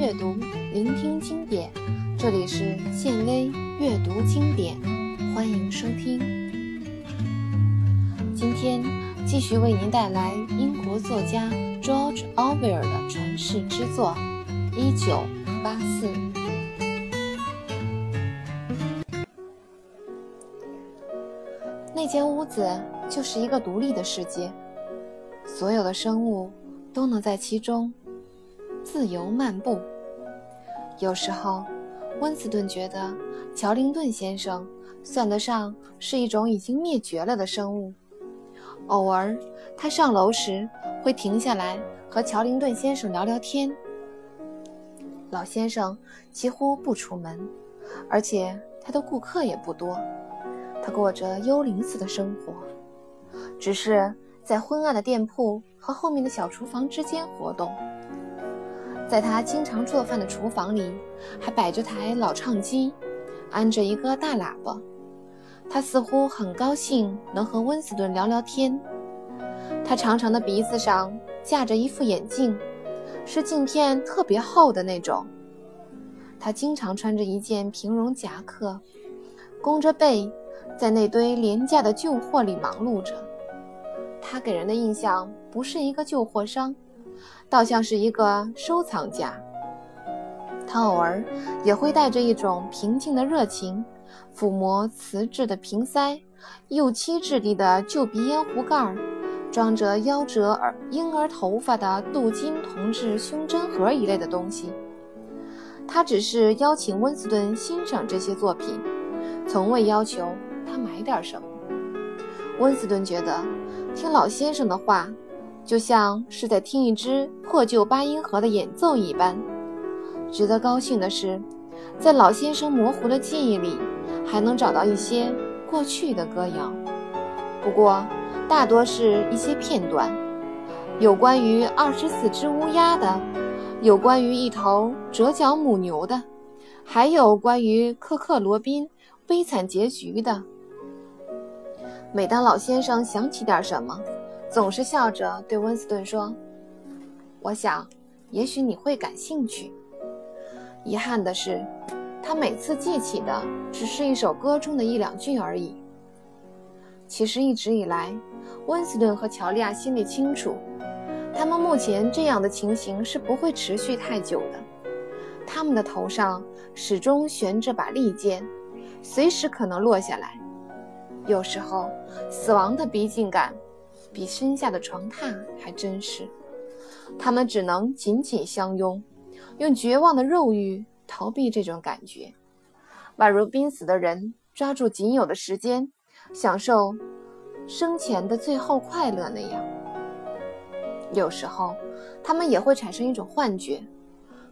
阅读，聆听经典。这里是建威阅读经典，欢迎收听。今天继续为您带来英国作家 George Orwell 的传世之作《一九八四》。那间屋子就是一个独立的世界，所有的生物都能在其中。自由漫步。有时候，温斯顿觉得乔林顿先生算得上是一种已经灭绝了的生物。偶尔，他上楼时会停下来和乔林顿先生聊聊天。老先生几乎不出门，而且他的顾客也不多。他过着幽灵似的生活，只是在昏暗的店铺和后面的小厨房之间活动。在他经常做饭的厨房里，还摆着台老唱机，安着一个大喇叭。他似乎很高兴能和温斯顿聊聊天。他长长的鼻子上架着一副眼镜，是镜片特别厚的那种。他经常穿着一件平绒夹克，弓着背，在那堆廉价的旧货里忙碌着。他给人的印象不是一个旧货商。倒像是一个收藏家。他偶尔也会带着一种平静的热情，抚摸瓷质的瓶塞、釉漆质地的旧鼻烟壶盖儿、装着夭折儿婴儿头发的镀金铜制胸针盒一类的东西。他只是邀请温斯顿欣赏这些作品，从未要求他买点什么。温斯顿觉得，听老先生的话。就像是在听一支破旧八音盒的演奏一般。值得高兴的是，在老先生模糊的记忆里，还能找到一些过去的歌谣。不过，大多是一些片段，有关于二十四只乌鸦的，有关于一头折角母牛的，还有关于克克罗宾悲惨结局的。每当老先生想起点什么，总是笑着对温斯顿说：“我想，也许你会感兴趣。”遗憾的是，他每次记起的只是一首歌中的一两句而已。其实一直以来，温斯顿和乔利亚心里清楚，他们目前这样的情形是不会持续太久的。他们的头上始终悬着把利剑，随时可能落下来。有时候，死亡的逼近感。比身下的床榻还真实，他们只能紧紧相拥，用绝望的肉欲逃避这种感觉，宛如濒死的人抓住仅有的时间，享受生前的最后快乐那样。有时候，他们也会产生一种幻觉，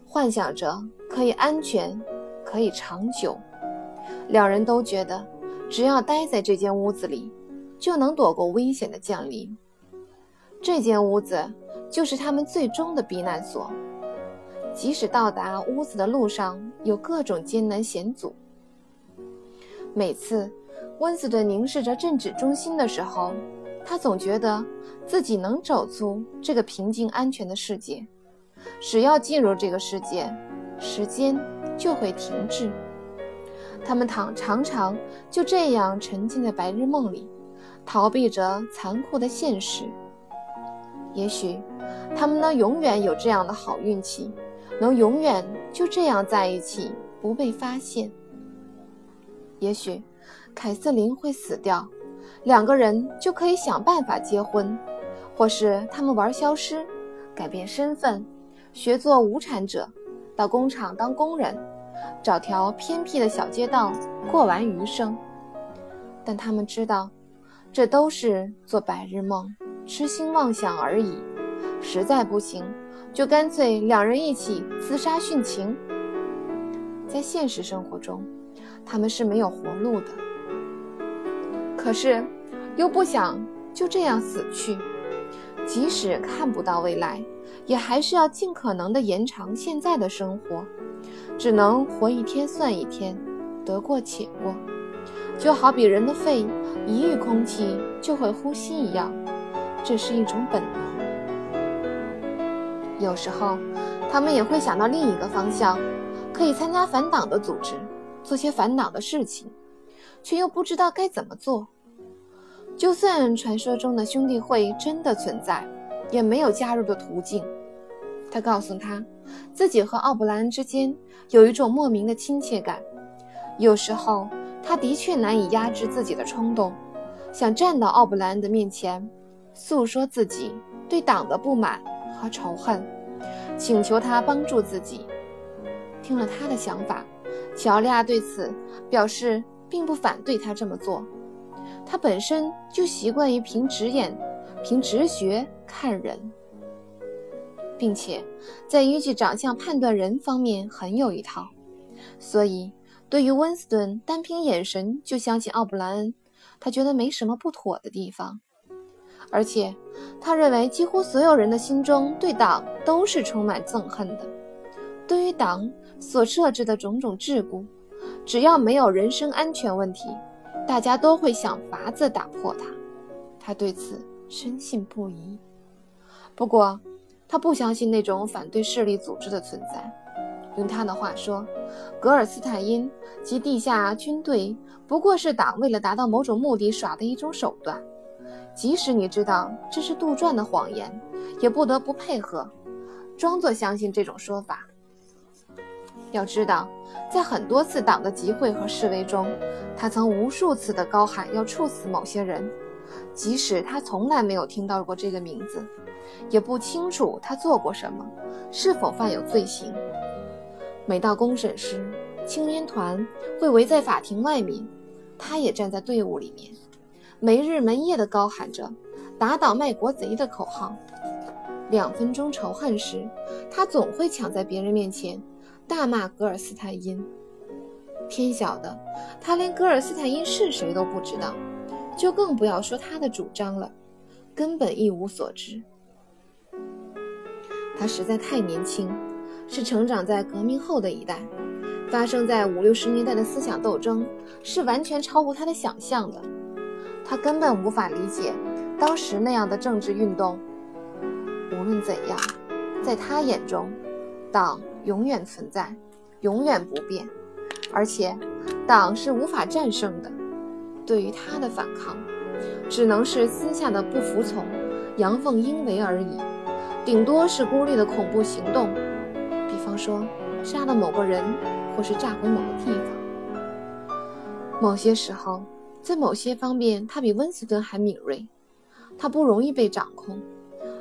幻想着可以安全，可以长久。两人都觉得，只要待在这间屋子里。就能躲过危险的降临。这间屋子就是他们最终的避难所。即使到达屋子的路上有各种艰难险阻，每次温斯顿凝视着镇止中心的时候，他总觉得自己能走出这个平静安全的世界。只要进入这个世界，时间就会停滞。他们躺常常就这样沉浸在白日梦里。逃避着残酷的现实。也许他们能永远有这样的好运气，能永远就这样在一起不被发现。也许凯瑟琳会死掉，两个人就可以想办法结婚，或是他们玩消失，改变身份，学做无产者，到工厂当工人，找条偏僻的小街道过完余生。但他们知道。这都是做白日梦、痴心妄想而已。实在不行，就干脆两人一起自杀殉情。在现实生活中，他们是没有活路的。可是，又不想就这样死去。即使看不到未来，也还是要尽可能的延长现在的生活。只能活一天算一天，得过且过。就好比人的肺一遇空气就会呼吸一样，这是一种本能。有时候，他们也会想到另一个方向，可以参加反党的组织，做些反党的事情，却又不知道该怎么做。就算传说中的兄弟会真的存在，也没有加入的途径。他告诉他，自己和奥布莱恩之间有一种莫名的亲切感。有时候，他的确难以压制自己的冲动，想站到奥布莱恩的面前，诉说自己对党的不满和仇恨，请求他帮助自己。听了他的想法，乔利亚对此表示并不反对他这么做。他本身就习惯于凭直眼、凭直觉看人。并且在依据长相判断人方面很有一套，所以对于温斯顿单凭眼神就相信奥布莱恩，他觉得没什么不妥的地方。而且他认为几乎所有人的心中对党都是充满憎恨的，对于党所设置的种种桎梏，只要没有人身安全问题，大家都会想法子打破它。他对此深信不疑。不过。他不相信那种反对势力组织的存在。用他的话说，格尔斯坦因及地下军队不过是党为了达到某种目的耍的一种手段。即使你知道这是杜撰的谎言，也不得不配合，装作相信这种说法。要知道，在很多次党的集会和示威中，他曾无数次地高喊要处死某些人，即使他从来没有听到过这个名字。也不清楚他做过什么，是否犯有罪行。每到公审时，青年团会围在法庭外面，他也站在队伍里面，没日没夜地高喊着“打倒卖国贼”的口号。两分钟仇恨时，他总会抢在别人面前大骂格尔斯坦因。天晓得，他连格尔斯坦因是谁都不知道，就更不要说他的主张了，根本一无所知。他实在太年轻，是成长在革命后的一代，发生在五六十年代的思想斗争是完全超乎他的想象的。他根本无法理解当时那样的政治运动。无论怎样，在他眼中，党永远存在，永远不变，而且党是无法战胜的。对于他的反抗，只能是私下的不服从、阳奉阴违而已。顶多是孤立的恐怖行动，说杀了某个人，或是炸毁某个地方。某些时候，在某些方面，他比温斯顿还敏锐。他不容易被掌控，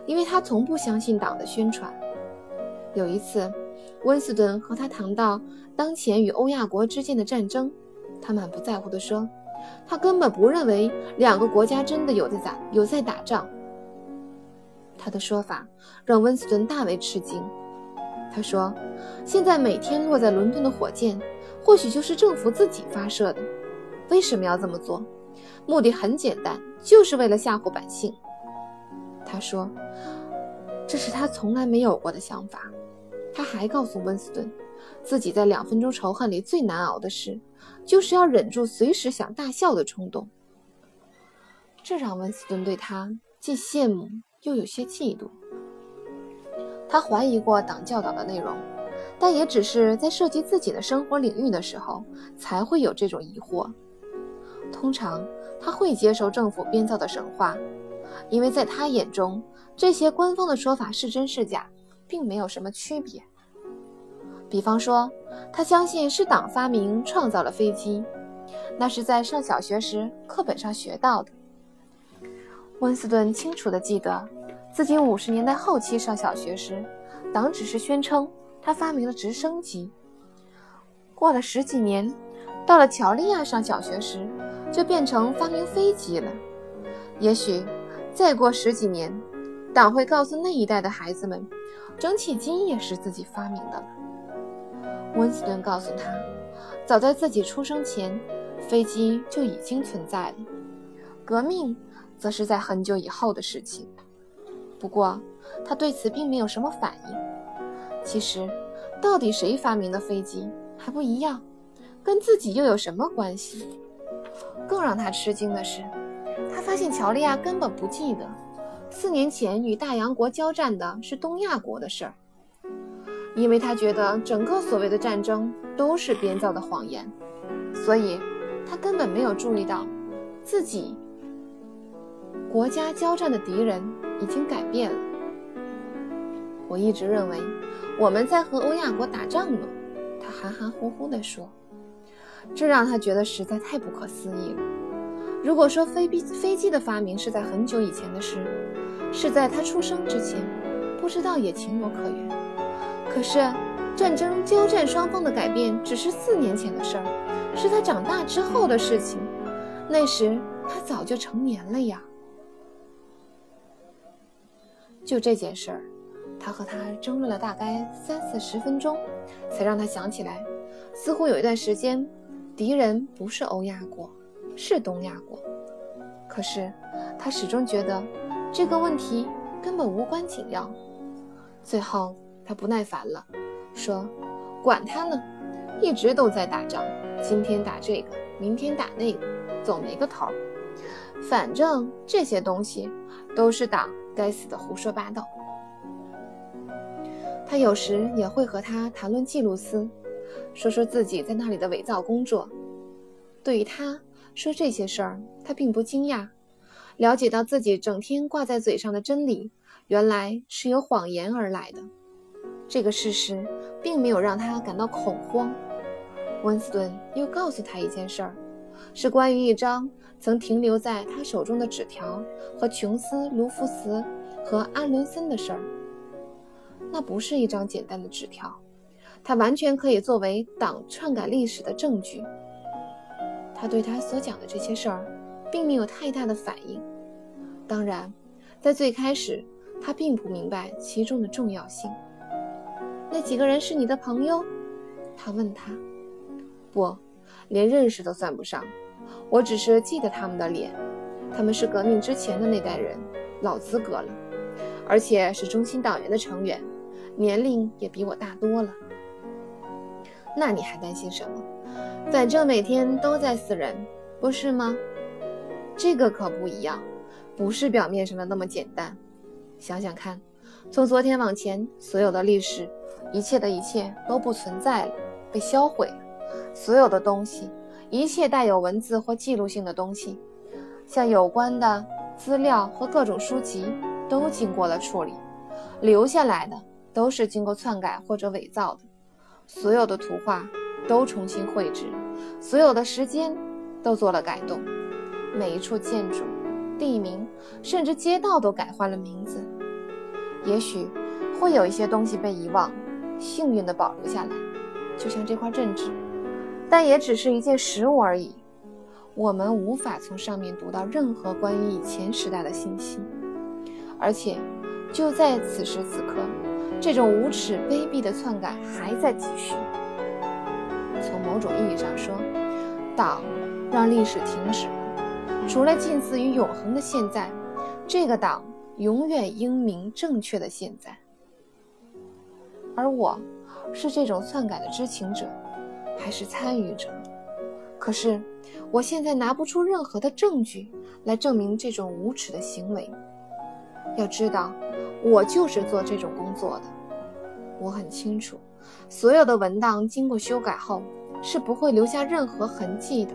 因为他从不相信党的宣传。有一次，温斯顿和他谈到当前与欧亚国之间的战争，他满不在乎地说：“他根本不认为两个国家真的有在打有在打仗。”他的说法让温斯顿大为吃惊。他说：“现在每天落在伦敦的火箭，或许就是政府自己发射的。为什么要这么做？目的很简单，就是为了吓唬百姓。”他说：“这是他从来没有过的想法。”他还告诉温斯顿，自己在两分钟仇恨里最难熬的事，就是要忍住随时想大笑的冲动。这让温斯顿对他既羡慕。又有些嫉妒。他怀疑过党教导的内容，但也只是在涉及自己的生活领域的时候才会有这种疑惑。通常他会接受政府编造的神话，因为在他眼中，这些官方的说法是真是假，并没有什么区别。比方说，他相信是党发明创造了飞机，那是在上小学时课本上学到的。温斯顿清楚地记得，自己五十年代后期上小学时，党只是宣称他发明了直升机。过了十几年，到了乔利亚上小学时，就变成发明飞机了。也许再过十几年，党会告诉那一代的孩子们，蒸汽机也是自己发明的了。温斯顿告诉他，早在自己出生前，飞机就已经存在了。革命。则是在很久以后的事情。不过，他对此并没有什么反应。其实，到底谁发明的飞机还不一样，跟自己又有什么关系？更让他吃惊的是，他发现乔利亚根本不记得四年前与大洋国交战的是东亚国的事儿，因为他觉得整个所谓的战争都是编造的谎言，所以他根本没有注意到自己国家交战的敌人已经改变了。我一直认为我们在和欧亚国打仗呢，他含含糊糊地说，这让他觉得实在太不可思议了。如果说飞机飞机的发明是在很久以前的事，是在他出生之前，不知道也情有可原。可是战争交战双方的改变只是四年前的事儿，是他长大之后的事情。那时他早就成年了呀。就这件事儿，他和他争论了大概三四十分钟，才让他想起来，似乎有一段时间，敌人不是欧亚国。是东亚国，可是他始终觉得这个问题根本无关紧要。最后他不耐烦了，说：“管他呢，一直都在打仗，今天打这个，明天打那个，总没个头。反正这些东西都是党该死的胡说八道。”他有时也会和他谈论记录司，说说自己在那里的伪造工作。对于他。说这些事儿，他并不惊讶。了解到自己整天挂在嘴上的真理，原来是由谎言而来的，这个事实并没有让他感到恐慌。温斯顿又告诉他一件事儿，是关于一张曾停留在他手中的纸条和琼斯、卢福斯和安伦森的事儿。那不是一张简单的纸条，它完全可以作为党篡改历史的证据。他对他所讲的这些事儿，并没有太大的反应。当然，在最开始，他并不明白其中的重要性。那几个人是你的朋友？他问他。不，连认识都算不上。我只是记得他们的脸。他们是革命之前的那代人，老资格了，而且是中心党员的成员，年龄也比我大多了。那你还担心什么？反正每天都在死人，不是吗？这个可不一样，不是表面上的那么简单。想想看，从昨天往前，所有的历史，一切的一切都不存在了，被销毁了。所有的东西，一切带有文字或记录性的东西，像有关的资料和各种书籍，都经过了处理，留下来的都是经过篡改或者伪造的。所有的图画。都重新绘制，所有的时间都做了改动，每一处建筑、地名，甚至街道都改换了名字。也许会有一些东西被遗忘，幸运地保留下来，就像这块镇纸，但也只是一件实物而已。我们无法从上面读到任何关于以前时代的信息，而且就在此时此刻，这种无耻卑鄙的篡改还在继续。从某种意义上说，党让历史停止了。除了近似于永恒的现在，这个党永远英明正确的现在。而我，是这种篡改的知情者，还是参与者？可是，我现在拿不出任何的证据来证明这种无耻的行为。要知道，我就是做这种工作的。我很清楚。所有的文档经过修改后是不会留下任何痕迹的，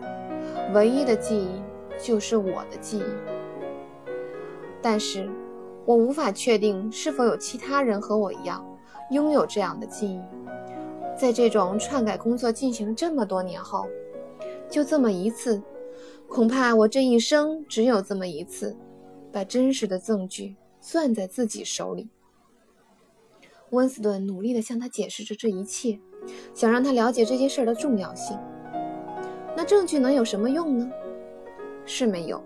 唯一的记忆就是我的记忆。但是，我无法确定是否有其他人和我一样拥有这样的记忆。在这种篡改工作进行这么多年后，就这么一次，恐怕我这一生只有这么一次，把真实的证据攥在自己手里。温斯顿努力地向他解释着这一切，想让他了解这件事的重要性。那证据能有什么用呢？是没有，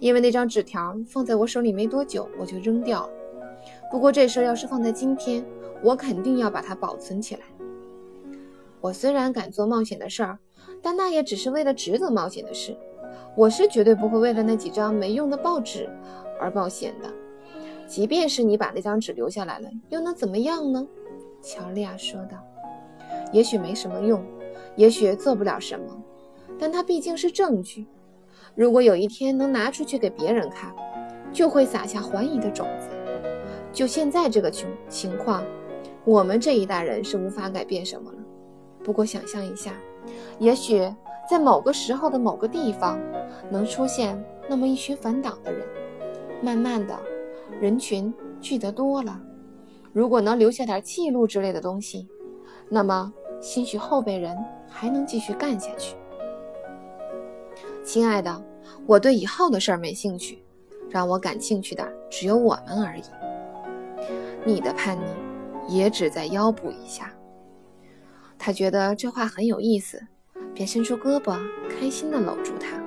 因为那张纸条放在我手里没多久，我就扔掉了。不过这事要是放在今天，我肯定要把它保存起来。我虽然敢做冒险的事儿，但那也只是为了值得冒险的事。我是绝对不会为了那几张没用的报纸而冒险的。即便是你把那张纸留下来了，又能怎么样呢？乔利亚说道。也许没什么用，也许做不了什么，但它毕竟是证据。如果有一天能拿出去给别人看，就会撒下怀疑的种子。就现在这个情情况，我们这一代人是无法改变什么了。不过想象一下，也许在某个时候的某个地方，能出现那么一群反党的人。慢慢的，人群聚得多了，如果能留下点记录之类的东西，那么兴许后辈人还能继续干下去。亲爱的，我对以后的事儿没兴趣，让我感兴趣的只有我们而已。你的叛逆也只在腰部以下。他觉得这话很有意思，便伸出胳膊，开心地搂住他。